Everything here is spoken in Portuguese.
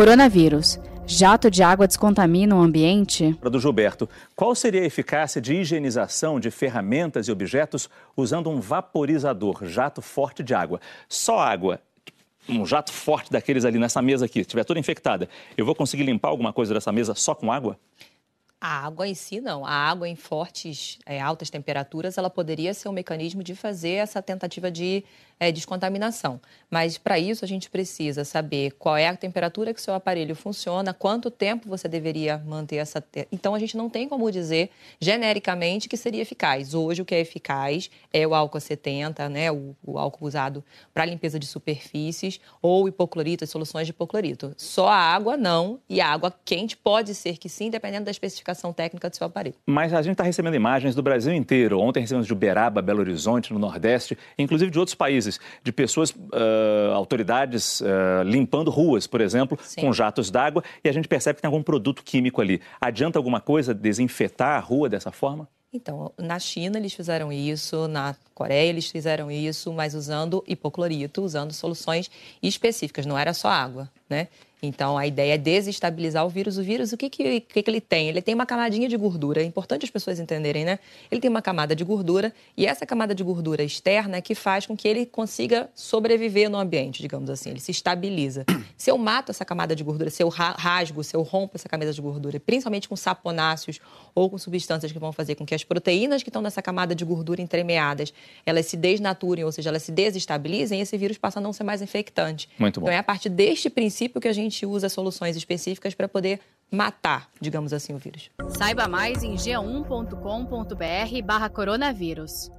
Coronavírus. Jato de água descontamina o ambiente? Do Gilberto, qual seria a eficácia de higienização de ferramentas e objetos usando um vaporizador, jato forte de água? Só água, um jato forte daqueles ali nessa mesa aqui, estiver toda infectada, eu vou conseguir limpar alguma coisa dessa mesa só com água? A água em si, não. A água em fortes, é, altas temperaturas, ela poderia ser um mecanismo de fazer essa tentativa de é, descontaminação. Mas para isso a gente precisa saber qual é a temperatura que seu aparelho funciona, quanto tempo você deveria manter essa. Te... Então a gente não tem como dizer genericamente que seria eficaz. Hoje o que é eficaz é o álcool 70, né, o, o álcool usado para limpeza de superfícies, ou hipoclorito, as soluções de hipoclorito. Só a água não, e a água quente pode ser que sim, dependendo da especificação técnica do seu aparelho. Mas a gente está recebendo imagens do Brasil inteiro. Ontem recebemos de Uberaba, Belo Horizonte, no Nordeste, inclusive de outros países de pessoas, uh, autoridades uh, limpando ruas, por exemplo, Sim. com jatos d'água, e a gente percebe que tem algum produto químico ali. Adianta alguma coisa desinfetar a rua dessa forma? Então, na China eles fizeram isso, na Coreia eles fizeram isso, mas usando hipoclorito, usando soluções específicas, não era só água, né? Então, a ideia é desestabilizar o vírus. O vírus, o que, que, que, ele tem? Ele tem uma camadinha de gordura. É importante as pessoas entenderem, né? Ele tem uma camada de gordura e essa camada de gordura externa é que faz com que ele consiga sobreviver no ambiente, digamos assim. Ele se estabiliza. Se eu mato essa camada de gordura, se eu rasgo, se eu rompo essa camada de gordura, principalmente com saponáceos ou com substâncias que vão fazer com que as proteínas que estão nessa camada de gordura entremeadas, elas se desnaturem, ou seja, elas se desestabilizem, esse vírus passa a não ser mais infectante. Muito bom. Então, é a partir deste princípio que a gente gente usa soluções específicas para poder matar, digamos assim, o vírus. Saiba mais em g1.com.br barra coronavírus.